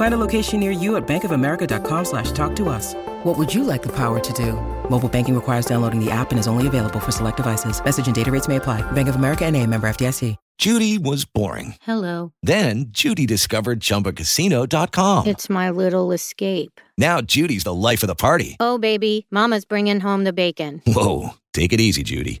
Find a location near you at bankofamerica.com slash talk to us. What would you like the power to do? Mobile banking requires downloading the app and is only available for select devices. Message and data rates may apply. Bank of America and a member FDIC. Judy was boring. Hello. Then Judy discovered ChumbaCasino.com. It's my little escape. Now Judy's the life of the party. Oh, baby. Mama's bringing home the bacon. Whoa, take it easy, Judy.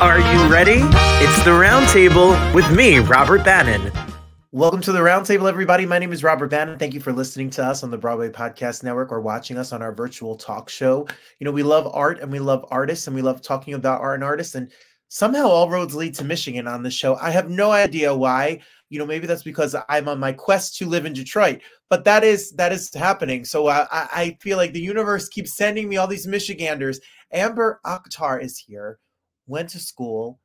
Are you ready? It's the Roundtable with me, Robert Bannon. Welcome to the Roundtable, everybody. My name is Robert Bannon. Thank you for listening to us on the Broadway Podcast Network or watching us on our virtual talk show. You know, we love art and we love artists and we love talking about art and artists. And somehow all roads lead to Michigan on the show. I have no idea why. You know, maybe that's because I'm on my quest to live in Detroit, but that is that is happening. So I, I feel like the universe keeps sending me all these Michiganders. Amber Akhtar is here went to school,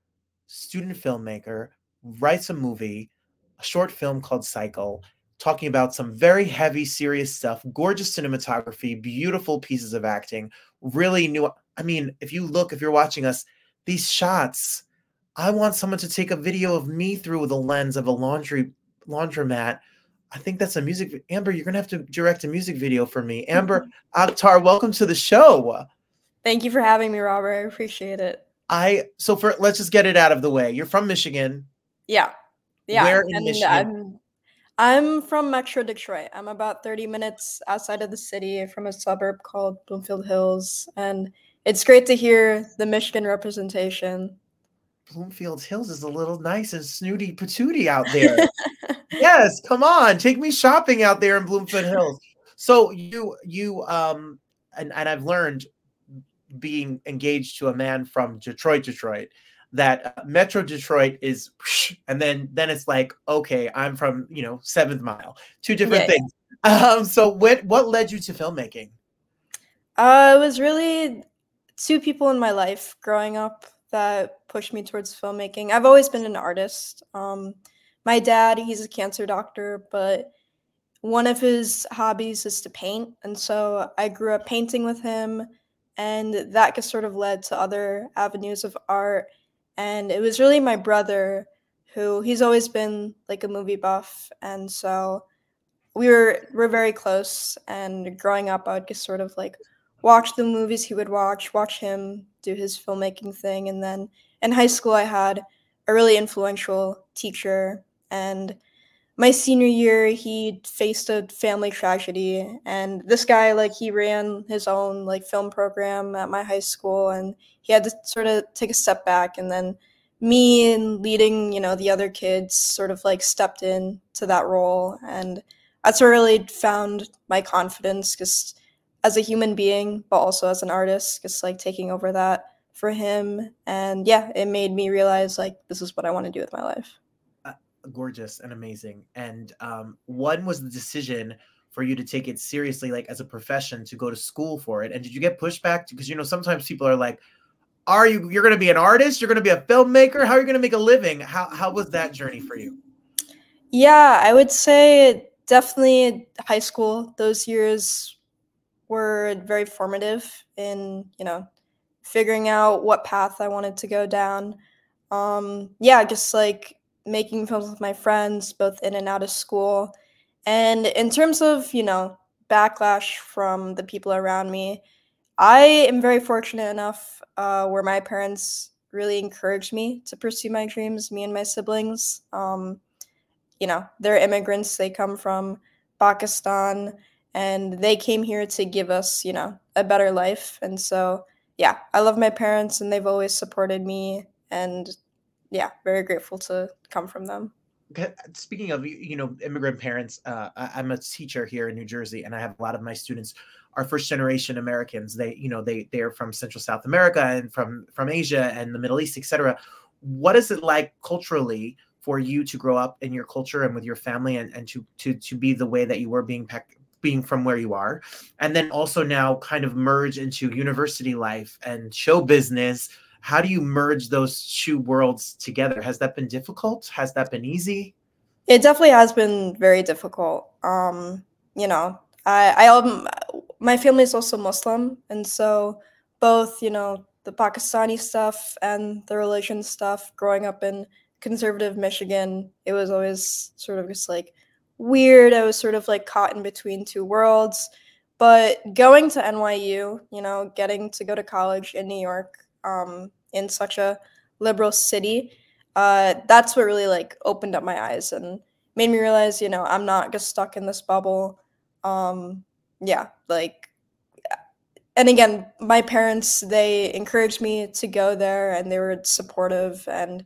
student filmmaker, writes a movie, a short film called Cycle, talking about some very heavy, serious stuff, gorgeous cinematography, beautiful pieces of acting, really new. I mean, if you look, if you're watching us, these shots, I want someone to take a video of me through the lens of a laundry laundromat. I think that's a music. Amber, you're gonna have to direct a music video for me. Amber Akhtar, welcome to the show. Thank you for having me, Robert. I appreciate it. I so for let's just get it out of the way. You're from Michigan. Yeah. Yeah. Where in and Michigan? I'm I'm from Metro Detroit. I'm about 30 minutes outside of the city from a suburb called Bloomfield Hills. And it's great to hear the Michigan representation. Bloomfield Hills is a little nice and snooty patooty out there. yes, come on, take me shopping out there in Bloomfield Hills. So you you um and, and I've learned being engaged to a man from Detroit, Detroit, that uh, Metro Detroit is, and then then it's like, okay, I'm from you know Seventh Mile, two different Yeah. things. Um, so what what led you to filmmaking? Uh, it was really two people in my life growing up that pushed me towards filmmaking. I've always been an artist. Um, my dad, he's a cancer doctor, but one of his hobbies is to paint. And so I grew up painting with him, and that just sort of led to other avenues of art. And it was really my brother who he's always been like a movie buff. And so we were we're very close and growing up i would just sort of like watch the movies he would watch watch him do his filmmaking thing and then in high school i had a really influential teacher and my senior year he faced a family tragedy and this guy like he ran his own like film program at my high school and he had to sort of take a step back and then me and leading you know the other kids sort of like stepped in to that role and that's where I really found my confidence just as a human being, but also as an artist, just like taking over that for him. And yeah, it made me realize like this is what I want to do with my life. Gorgeous and amazing. And um, when was the decision for you to take it seriously, like as a profession, to go to school for it? And did you get pushback? Because you know sometimes people are like, "Are you? You're going to be an artist? You're going to be a filmmaker? How are you going to make a living?" How how was that journey for you? Yeah, I would say definitely high school. Those years were very formative in, you know, figuring out what path I wanted to go down. Um, yeah, just like making films with my friends, both in and out of school. And in terms of, you know, backlash from the people around me, I am very fortunate enough uh, where my parents really encouraged me to pursue my dreams, me and my siblings. Um, you know, they're immigrants, they come from Pakistan. and they came here to give us, you know, a better life. And so, yeah, I love my parents and they've always supported me and yeah, very grateful to come from them. Speaking of you know immigrant parents, uh, I'm a teacher here in New Jersey, and I have a lot of my students are first generation Americans. They you know they they are from Central South America and from from Asia and the Middle East, etc. What is it like culturally for you to grow up in your culture and with your family, and and to to to be the way that you were being being from where you are, and then also now kind of merge into university life and show business how do you merge those two worlds together? Has that been difficult? Has that been easy? It definitely has been very difficult. Um you know i i um, my family is also muslim and so both you know the pakistani stuff and the religion stuff growing up in conservative michigan it was always sort of just like weird. I was sort of like caught in between two worlds. But going to nyu you know getting to go to college in new york um, in such a liberal city, uh, that's what really like opened up my eyes and made me realize, you know, I'm not just stuck in this bubble. Um, yeah, like, and again, my parents they encouraged me to go there, and they were supportive and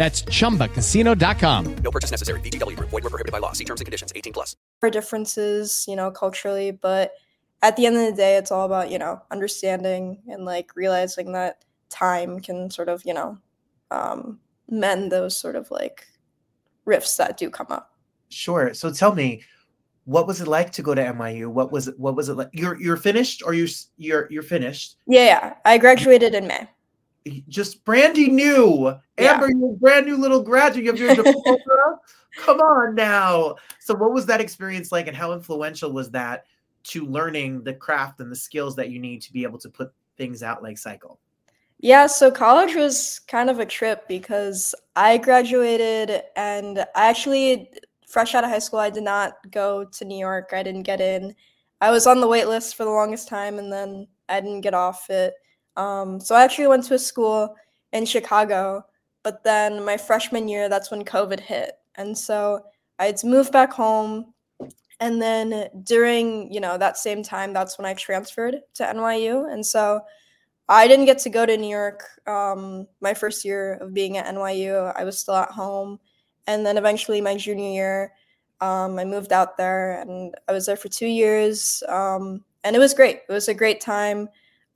That's ChumbaCasino.com. No purchase necessary. VGW. Void were prohibited by law. See terms and conditions. 18 plus. Our differences, you know, culturally, but at the end of the day, it's all about, you know, understanding and like realizing that time can sort of, you know, um, mend those sort of like rifts that do come up. Sure. So tell me, what was it like to go to NYU? What was it? What was it like? You're you're finished, or you you're you're finished? Yeah, yeah. I graduated in May just brandy new. Yeah. Amber, you're a brand new little graduate. You have your diploma. Come on now. So, what was that experience like, and how influential was that to learning the craft and the skills that you need to be able to put things out like Cycle? Yeah, so college was kind of a trip because I graduated and I actually, fresh out of high school, I did not go to New York. I didn't get in. I was on the wait list for the longest time and then I didn't get off it. Um, so I actually went to a school in Chicago, but then my freshman year, that's when COVID hit. And so I had to move back home. And then during, you know, that same time, that's when I transferred to NYU. And so I didn't get to go to New York um, my first year of being at NYU. I was still at home. And then eventually my junior year, um, I moved out there and I was there for two years. Um, and it was great. It was a great time.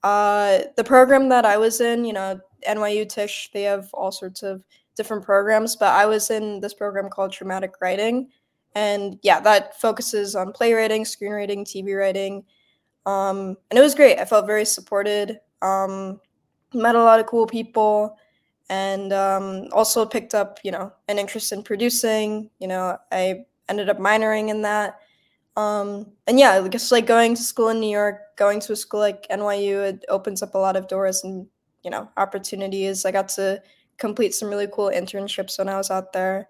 Uh, the program that I was in, you know, NYU Tisch, they have all sorts of different programs, but I was in this program called Dramatic Writing. And yeah, that focuses on playwriting, screenwriting, TV writing. Um, and it was great. I felt very supported. Um, met a lot of cool people and um, also picked up, you know, an interest in producing. You know, I ended up minoring in that. Um, and yeah, I guess like going to school in New York, going to a school like NYU, it opens up a lot of doors and you know opportunities. I got to complete some really cool internships when I was out there,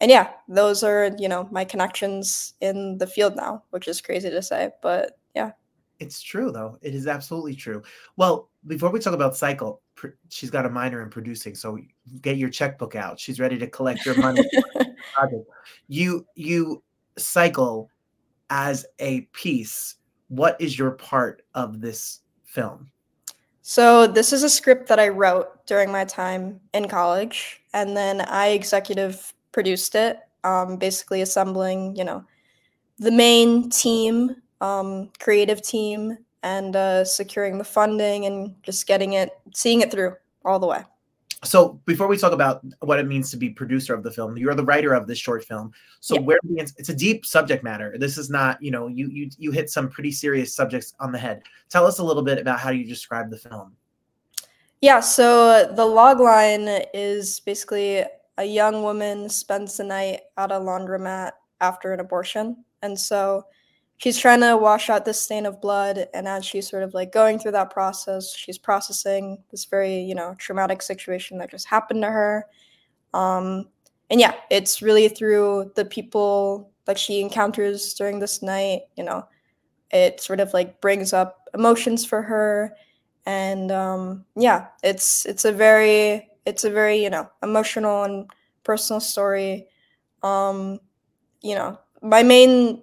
and yeah, those are you know my connections in the field now, which is crazy to say, but yeah. It's true though. It is absolutely true. Well, before we talk about Cycle, she's got a minor in producing, so get your checkbook out. She's ready to collect your money. you you cycle as a piece, what is your part of this film? So, this is a script that I wrote during my time in college, and then I executive produced it, um, basically assembling, you know, the main team, um, creative team, and uh, securing the funding and just getting it, seeing it through all the way so before we talk about what it means to be producer of the film you're the writer of this short film. So yeah. where it's a deep subject matter. This is not you know you you you hit some pretty serious subjects on the head. Tell us a little bit about how you describe the film. Yeah so the log line is basically a young woman spends the night at a laundromat after an abortion. And so she's trying to wash out this stain of blood and as she's sort of like going through that process she's processing this very you know traumatic situation that just happened to her. Um and yeah it's really through the people that she encounters during this night you know it sort of like brings up emotions for her. And um yeah it's it's a very it's a very you know emotional and personal story. Um you know my main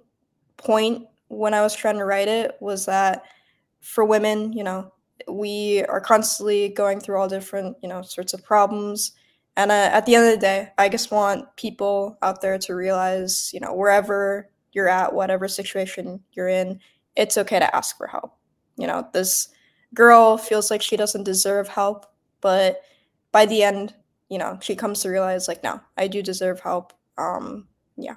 point when I was trying to write it was that for women, you know, we are constantly going through all different, you know, sorts of problems. And uh, at the end of the day, I just want people out there to realize, you know, wherever you're at, whatever situation you're in, it's okay to ask for help. You know, this girl feels like she doesn't deserve help, but by the end, you know, she comes to realize, like, no, I do deserve help. Um, yeah.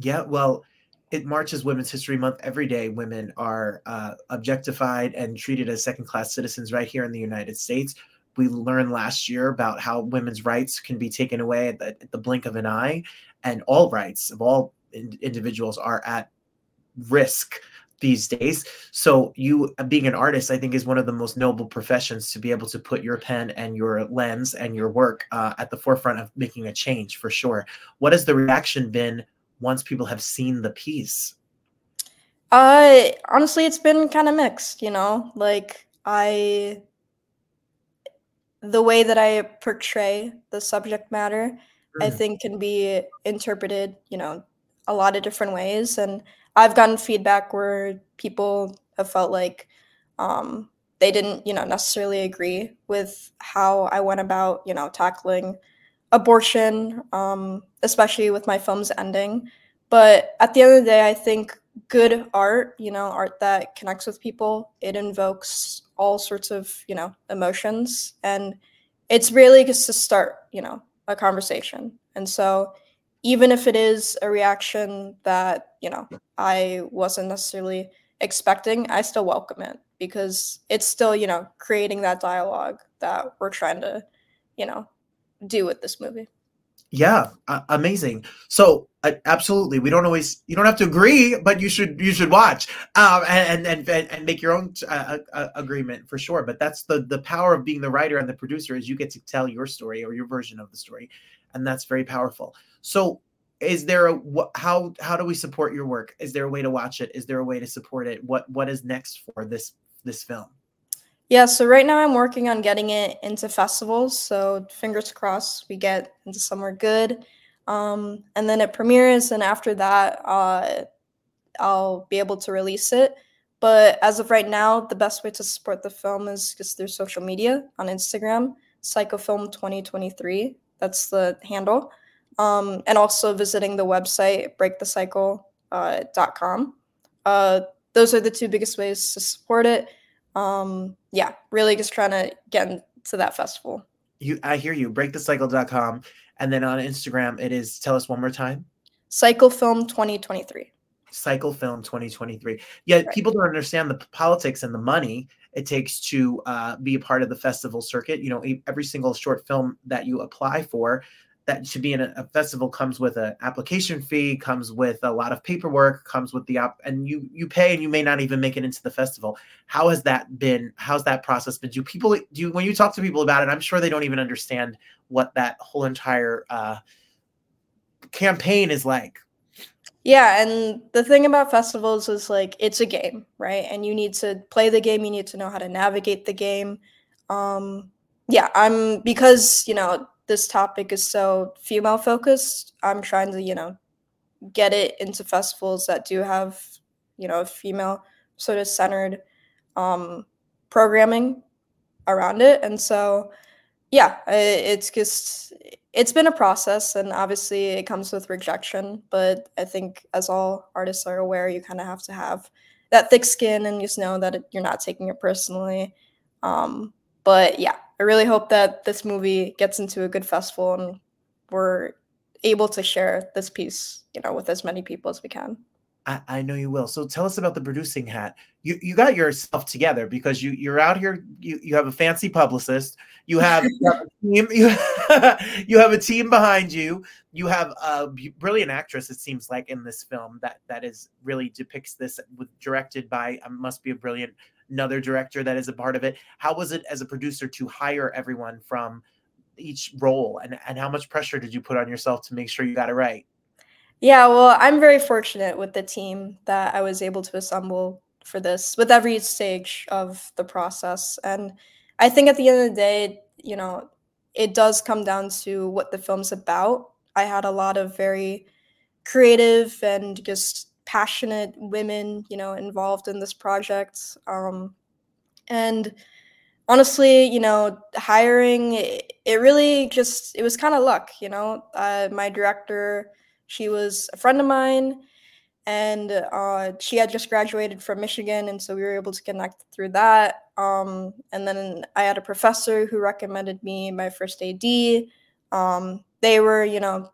Yeah, well, it marches Women's History Month. Every day, women are uh, objectified and treated as second-class citizens right here in the United States. We learned last year about how women's rights can be taken away at the, at the blink of an eye, and all rights of all in- individuals are at risk these days. So you being an artist, I think, is one of the most noble professions to be able to put your pen and your lens and your work uh, at the forefront of making a change for sure. What has the reaction been once people have seen the piece? Uh, honestly, it's been kind of mixed. You know, like I, the way that I portray the subject matter, I Mm. think can be interpreted, you know, a lot of different ways. And I've gotten feedback where people have felt like um, they didn't, you know, necessarily agree with how I went about, you know, tackling abortion, um, especially with my film's ending. But at the end of the day, I think good art, you know, art that connects with people, it invokes all sorts of, you know, emotions. And it's really just to start, you know, a conversation. And so even if it is a reaction that, you know, I wasn't necessarily expecting, I still welcome it because it's still, you know, creating that dialogue that we're trying to, you know, do with this movie. Yeah, uh, amazing. So uh, absolutely, we don't always you don't have to agree, but you should you should watch um, and, and and and make your own uh, uh, agreement for sure. But that's the the power of being the writer and the producer is you get to tell your story or your version of the story, and that's very powerful. So is there a how how do we support your work? Is there a way to watch it? Is there a way to support it? What what is next for this this film? Yeah, so right now I'm working on getting it into festivals. So fingers crossed we get into somewhere good. Um, and then it premieres, and after that, uh, I'll be able to release it. But as of right now, the best way to support the film is just through social media on Instagram, Cyclefilm2023. That's the handle. Um, and also visiting the website, breakthecycle.com. Uh, those are the two biggest ways to support it um yeah really just trying to get into that festival You, I hear you. Breakthecycle.com, and then on Instagram, it is. Tell us one more time. Cycle Film 2023. Cycle Film 2023. Yeah, right. people don't understand the politics and the money it takes to uh, be a part of the festival circuit. You know, every single short film that you apply for that should be in a, a festival comes with an application fee, comes with a lot of paperwork, comes with the op, and you you pay and you may not even make it into the festival. How has that been? How's that process been? Do people do you, when you talk to people about it? I'm sure they don't even understand what that whole entire uh, campaign is like. Yeah, and the thing about festivals is like it's a game, right? And you need to play the game, you need to know how to navigate the game. Um yeah, I'm because, you know, this topic is so female focused, I'm trying to, you know, get it into festivals that do have, you know, female sort of centered um programming around it. And so yeah, it's just it's been a process and obviously it comes with rejection but i think as all artists are aware you kind of have to have that thick skin and just know that it, you're not taking it personally um, but yeah i really hope that this movie gets into a good festival and we're able to share this piece you know with as many people as we can I, I, know you will. So tell us about the producing hat. You you got yourself together because you you're out here. You you have a fancy publicist. You have, you have a team. You, you have a team behind you. You have a brilliant actress. It seems like in this film that that is really depicts this with directed by um, must be a brilliant another director that is a part of it. How was it as a producer to hire everyone from each role and and how much pressure did you put on yourself to make sure you got it right? Yeah, well, I'm very fortunate with the team that I was able to assemble for this with every stage of the process. And I think at the end of the day, you know, it does come down to what the film's about. I had a lot of very creative and just passionate women, you know, involved in this project. Um, and honestly, you know, hiring it, it really just it was kind of luck, you know. Uh, my director she was a friend of mine, and uh, she had just graduated from Michigan, and so we were able to connect through that. Um, and then I had a professor who recommended me my first AD. Um, they were, you know,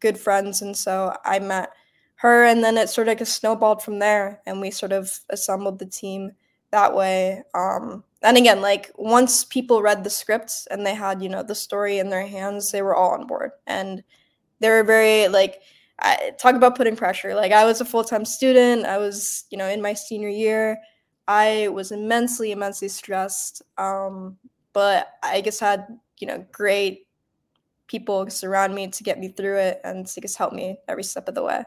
good friends, and so I met her, and then it sort of snowballed from there, and we sort of assembled the team that way. Um, and again, like once people read the scripts and they had, you know, the story in their hands, they were all on board. And they were very like I, talk about putting pressure. Like I was a full time student. I was you know in my senior year. I was immensely immensely stressed. Um, but I just had you know great people surround me to get me through it and to just help me every step of the way.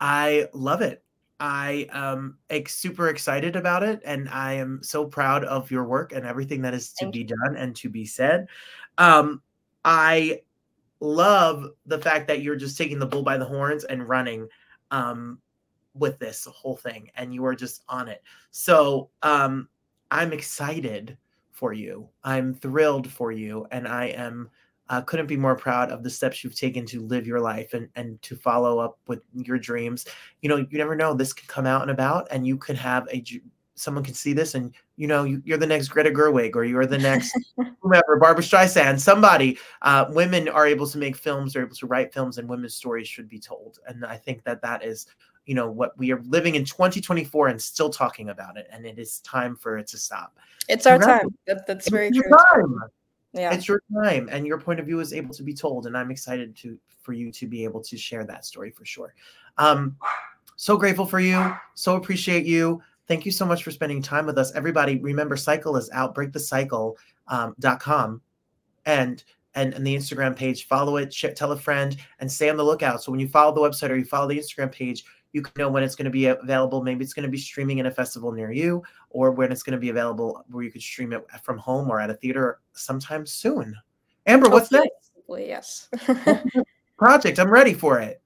I love it. I am super excited about it, and I am so proud of your work and everything that is to Thank be you. done and to be said. Um, I love the fact that you're just taking the bull by the horns and running um, with this whole thing, and you are just on it. So um, I'm excited for you. I'm thrilled for you, and I am uh, couldn't be more proud of the steps you've taken to live your life and and to follow up with your dreams. You know, you never know this could come out and about, and you could have a someone can see this and you know you, are the next Greta Gerwig or you're the next whomever Barbra Streisand somebody. Uh, women are able to make films are able to write films and women's stories should be told. And I think that that is you know what we are living in 2024 and still talking about it and it is time for it to stop. It's our time. that, that's very it's true. time. Yeah it's your time and your point of view is able to be told and I'm excited to for you to be able to share that story for sure um so grateful for you so appreciate you Thank you so much for spending time with us. Everybody, remember, Cycle is out, breakthecycle.com. Um, and and, and the Instagram page, follow it, share, tell a friend, and stay on the lookout. So when you follow the website or you follow the Instagram page, you can know when it's going to be available. Maybe it's going to be streaming in a festival near you, or when it's going to be available where you could stream it from home or at a theater sometime soon. Amber, what's next? Yes. project. I'm ready for it.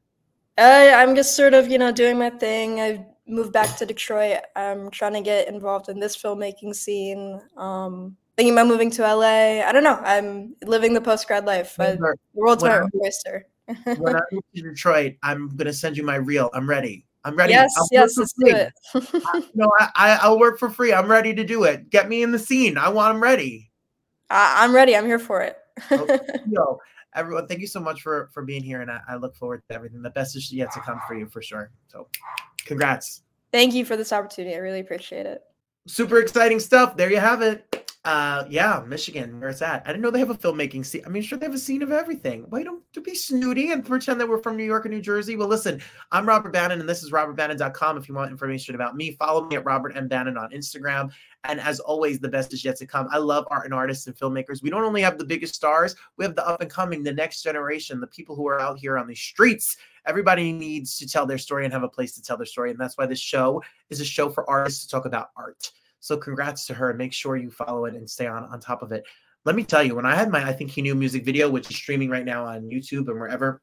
Uh, I'm just sort of, you know, doing my thing. I've moved back to Detroit. I'm trying to get involved in this filmmaking scene. Um, thinking about moving to LA. I don't know. I'm living the post grad life. But the world's my oyster. When I move to Detroit, I'm gonna send you my reel. I'm ready. I'm ready. Yes, I'll yes, let's do it. I, you know, I, I'll work for free. I'm ready to do it. Get me in the scene. I want. I'm ready. I- I'm ready. I'm here for it. oh, yo, everyone, thank you so much for for being here, and I, I look forward to everything. The best is yet to come for you for sure. So, congrats. Thank you for this opportunity. I really appreciate it. Super exciting stuff. There you have it. Uh, yeah, Michigan, where it's at. I didn't know they have a filmmaking scene. I mean, sure, they have a scene of everything. Why don't to be snooty and pretend that we're from New York and New Jersey? Well, listen, I'm Robert Bannon, and this is robertbannon.com. If you want information about me, follow me at Robert M. Bannon on Instagram. And as always, the best is yet to come. I love art and artists and filmmakers. We don't only have the biggest stars, we have the up and coming, the next generation, the people who are out here on the streets. Everybody needs to tell their story and have a place to tell their story. And that's why this show is a show for artists to talk about art. So congrats to her. Make sure you follow it and stay on, on top of it. Let me tell you, when I had my I Think He Knew music video, which is streaming right now on YouTube and wherever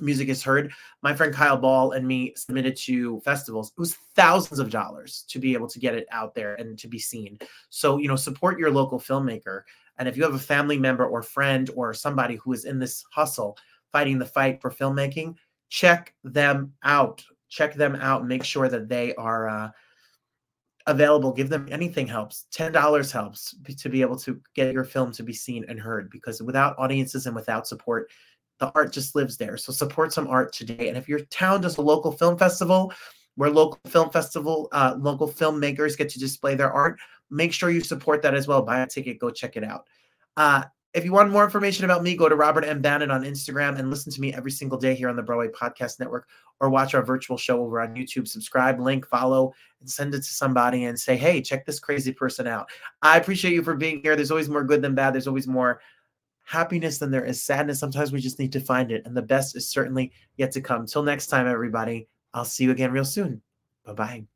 music is heard, my friend Kyle Ball and me submitted to festivals. It was thousands of dollars to be able to get it out there and to be seen. So, you know, support your local filmmaker. And if you have a family member or friend or somebody who is in this hustle, fighting the fight for filmmaking, check them out. Check them out. Make sure that they are uh, available give them anything helps. $10 helps to be able to get your film to be seen and heard because without audiences and without support the art just lives there. So support some art today. And if your town does a local film festival where local film festival uh, local filmmakers get to display their art make sure you support that as well. Buy a ticket go check it out. Uh, if you want more information about me, go to Robert M. Bannon on Instagram and listen to me every single day here on the Broadway Podcast Network or watch our virtual show over on YouTube. Subscribe, link, follow, and send it to somebody and say, hey, check this crazy person out. I appreciate you for being here. There's always more good than bad. There's always more happiness than there is sadness. Sometimes we just need to find it. And the best is certainly yet to come. Till next time, everybody, I'll see you again real soon. Bye bye.